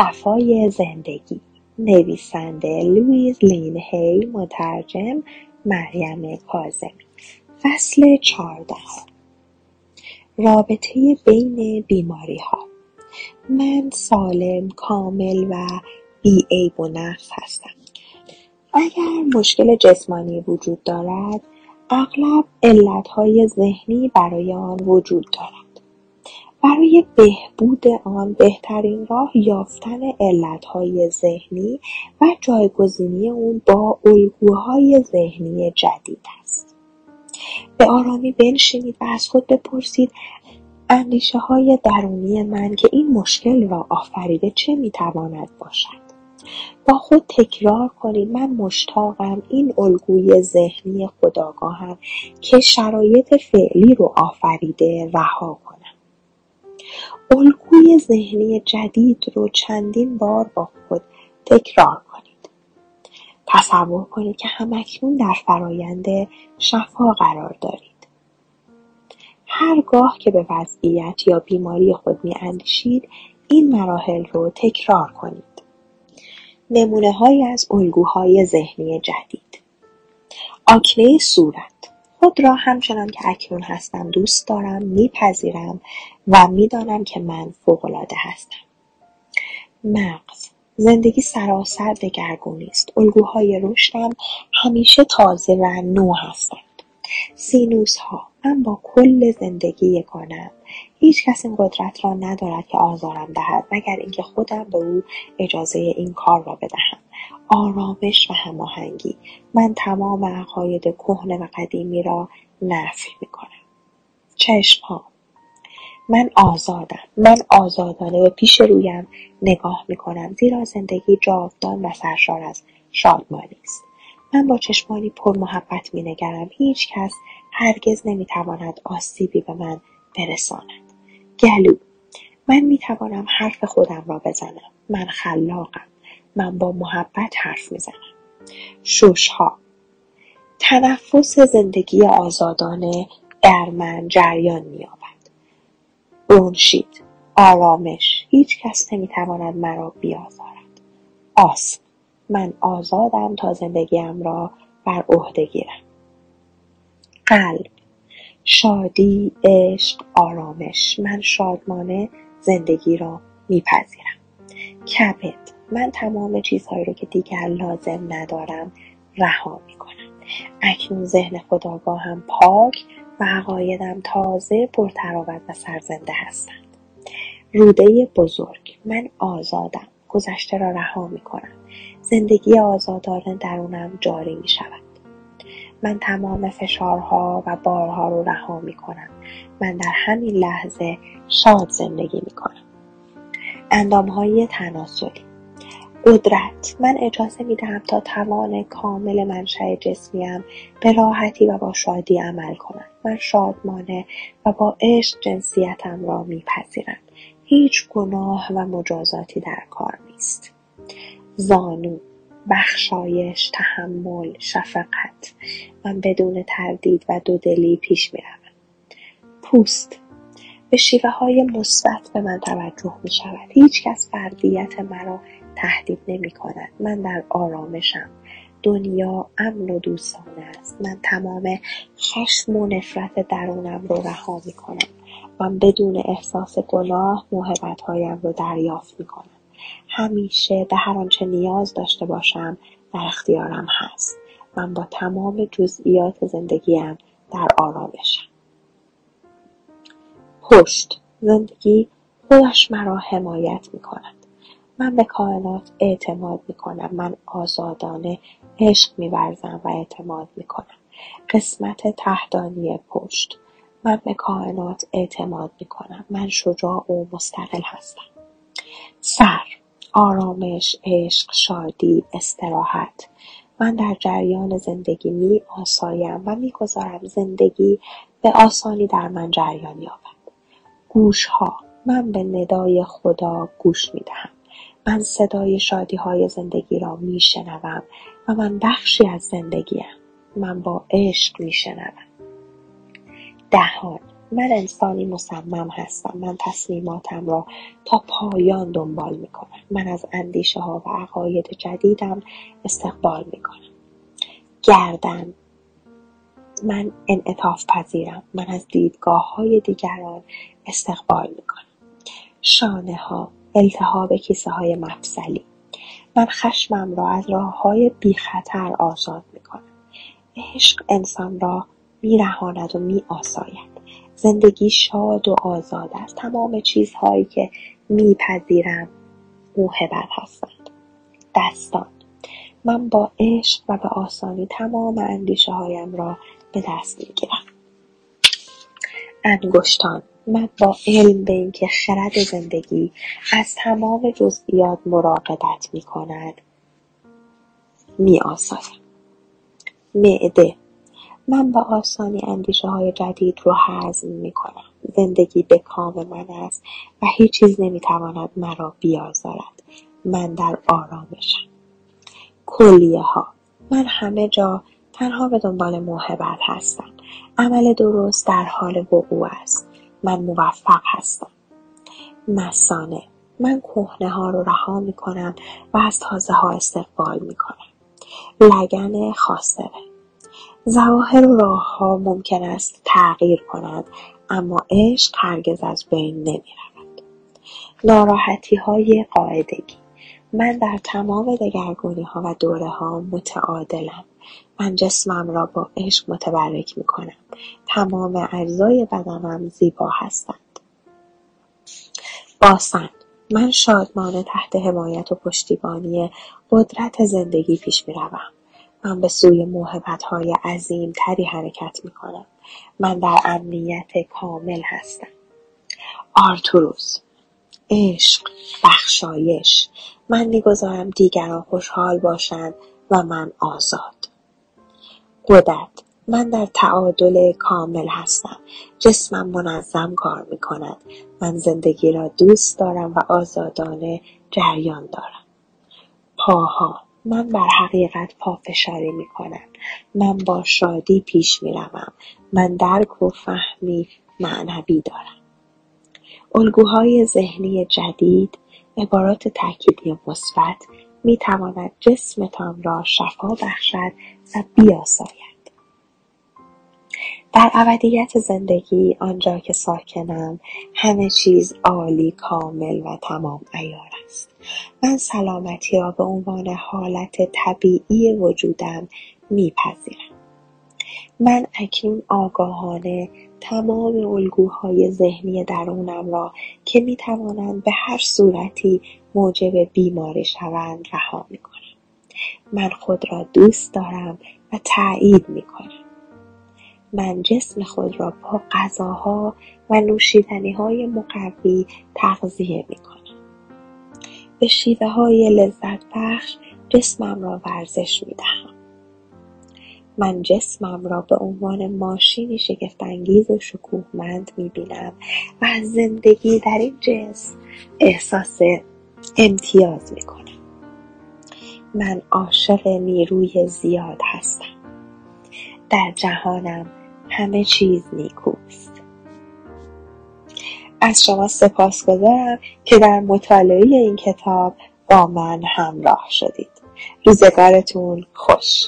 شفای زندگی. نویسنده لویز لین هی مترجم مریم کازمی فصل چهارده. رابطه بین بیماری ها من سالم کامل و بیعیب و نقص هستم. اگر مشکل جسمانی وجود دارد اغلب علتهای ذهنی برای آن وجود دارد. برای بهبود آن بهترین راه یافتن علتهای ذهنی و جایگزینی اون با الگوهای ذهنی جدید است. به آرامی بنشینید و از خود بپرسید اندیشه های درونی من که این مشکل را آفریده چه می‌تواند باشد؟ با خود تکرار کنید من مشتاقم این الگوی ذهنی خداگاهم که شرایط فعلی رو آفریده رها کنم. الگوی ذهنی جدید رو چندین بار با خود تکرار کنید. تصور کنید که همکنون در فرایند شفا قرار دارید. هرگاه که به وضعیت یا بیماری خود می اندیشید این مراحل رو تکرار کنید. نمونه های از الگوهای ذهنی جدید آکنه صورت خود را همچنان که اکنون هستم دوست دارم میپذیرم و می‌دانم که من فوقالعاده هستم. مغز زندگی سراسر دگرگونی است. الگوهای رشدم همیشه تازه و نو هستند. سینوس ها من با کل زندگی یگانم. هیچ کس این قدرت را ندارد که آزارم دهد مگر اینکه خودم به او اجازه این کار را بدهم. آرامش و هماهنگی. من تمام عقاید کهنه و قدیمی را نفی می‌کنم. چشمها. من آزادم. من آزادانه به پیش رویم نگاه می‌کنم زیرا زندگی جاودان و سرشار از شادمانی است. من با چشمانی پر محبت مینگرم. هیچ کس هرگز نمی‌تواند آسیبی به من برساند. گلو. من می‌توانم حرف خودم را بزنم. من خلاقم. من با محبت حرف می‌زنم. ششها تنفس زندگی آزادانه در من جریان مییابد. برونشید آرامش. هیچ کس نمی‌تواند مرا بیازارد. آسم. من آزادم تا زندگیم را بر عهده گیرم. قلب. شادی عشق آرامش. من شادمانه زندگی را میپذیرم. کبد. من تمام چیزهایی رو که دیگر لازم ندارم رها می‌کنم اکنون ذهن خداگاهم پاک و عقایدم تازه پرتراوت و سرزنده هستند روده بزرگ من آزادم گذشته را رها می‌کنم زندگی آزادانه درونم جاری می شود. من تمام فشارها و بارها رو رها می کنم. من در همین لحظه شاد زندگی می کنم. اندامهای تناسلی قدرت. من اجازه می دهم تا توان کامل منشأ جسمیم به راحتی و با شادی عمل کنم من شادمانه و با عشق جنسیتم را میپذیرم. هیچ گناه و مجازاتی در کار نیست. زانو بخشایش تحمل شفقت. من بدون تردید و دودلی پیش می‌روم. پوست. به شیوه های مثبت به من توجه می شود هیچ کس فردیت مرا تهدید نمی کند من در آرامشم. دنیا امن و دوستانه است. من تمام خشم و نفرت درونم رو رها می کنم من بدون احساس گناه هایم رو دریافت می کنم همیشه به هر آنچه نیاز داشته باشم در اختیارم هست. من با تمام جزئیات زندگیم در آرامشم. پشت زندگی خودش مرا حمایت می کند من به کائنات اعتماد می کنم من آزادانه عشق میورزم و اعتماد می کنم قسمت تهدانی پشت. من به کائنات اعتماد می کنم من شجاع و مستقل هستم. سر. آرامش عشق شادی استراحت. من در جریان زندگی می آسایم و می‌گذارم زندگی به آسانی در من جریان یابد. گوشها. من به ندای خدا گوش می دهم من صدای شادی های زندگی را می شنوم و من بخشی از زندگیم. من با عشق می شنوم دهان. من انسانی مصمم هستم. من تصمیماتم را تا پایان دنبال می کنم من از اندیشه ها و عقاید جدیدم استقبال می کنم گردن. من انعطاف پذیرم. من از دیدگاه های دیگران استقبال می کنم شانه ها التهاب کیسه های مفصلی. من خشمم را از راه های بی خطر آزاد می کنم عشق انسان را می رهاند و می آساید زندگی شاد و آزاد است. تمام چیزهایی که میپذیرم موهبت هستند. دستان من با عشق و به آسانی تمام اندیشه هایم را به دست می‌گیرم. انگشتان. من با علم به اینکه خرد زندگی از تمام جزئیات مراقبت می کند می آسایم. معده من با آسانی اندیشه های جدید رو هضم می کنم. زندگی به کام من است و هیچ چیز نمی تواند مرا بیازارد. من در آرامشم. کلیه ها من همه جا تنها به دنبال موهبت هستم. عمل درست در حال وقوع است. من موفق هستم. مسانه من کهنه ها رو رها می کنم و از تازه ها استقبال می کنم. لگن خاصره ظواهر و راهها ممکن است تغییر کنند اما عشق هرگز از بین نمی‌رود. های قاعدگی. من در تمام ها و ها متعادلم. من جسمم را با عشق متبرک می کنم. تمام اجزای بدنم زیبا هستند. باسن من شادمانه تحت حمایت و پشتیبانی قدرت زندگی پیش می روم. من به سوی های عظیم تری حرکت می کنم. من در امنیت کامل هستم. آرتوروس عشق بخشایش من می‌گذارم دیگران خوشحال باشند و من آزاد قدرت من در تعادل کامل هستم جسمم منظم کار می کند من زندگی را دوست دارم و آزادانه جریان دارم پاها من بر حقیقت پافشاری می کنم. من با شادی پیش می روم. من درک و فهمی معنوی دارم. الگوهای ذهنی جدید عبارات تأکیدی مثبت می تواند جسمتان را شفا بخشد و بیاساید. در ابدیت زندگی آنجا که ساکنم همه چیز عالی کامل و تمام عیار است. من سلامتی را به عنوان حالت طبیعی وجودم میپذیرم. من اکنون آگاهانه تمام الگوهای ذهنی درونم را که می‌توانند به هر صورتی موجب بیماری شوند رها می‌کنم. من خود را دوست دارم و تایید می‌کنم. من جسم خود را با غذاها و های مقوی تغذیه می‌کنم. به شیوه های لذت بخش جسمم را ورزش می‌دهم. من جسمم را به عنوان ماشینی شگفتانگیز و شکوهمند می‌بینم و از زندگی در این جنس احساس امتیاز می‌کنم. من عاشق نیروی زیاد هستم. در جهانم همه چیز نیکوست. از شما سپاسگزارم که در مطالعه این کتاب با من همراه شدید. روزگارتون خوش.